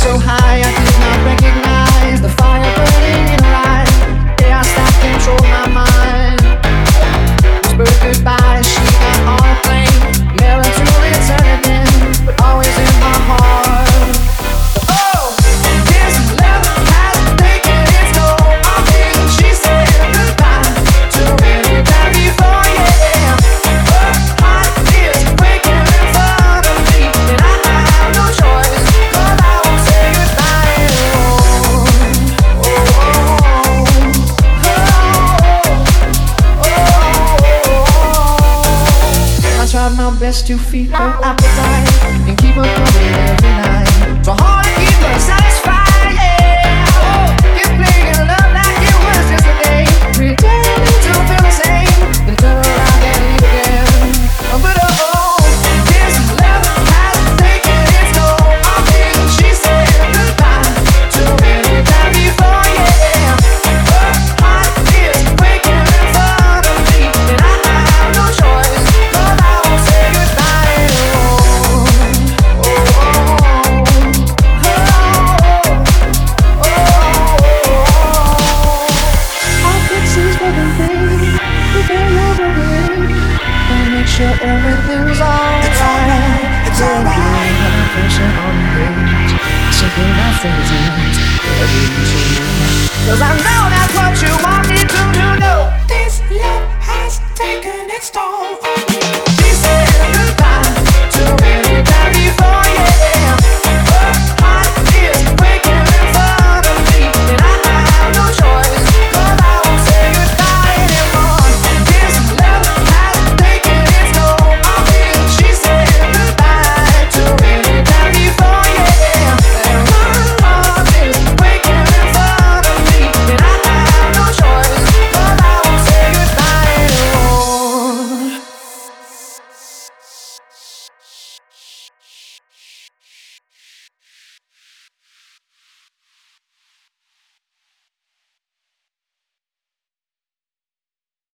so high. I try my best to feed her appetite and keep her coming. Everything's alright. It's alright. It's alright. Pressure on the page. Shaking my sentence. Cause I know that's what you wanted.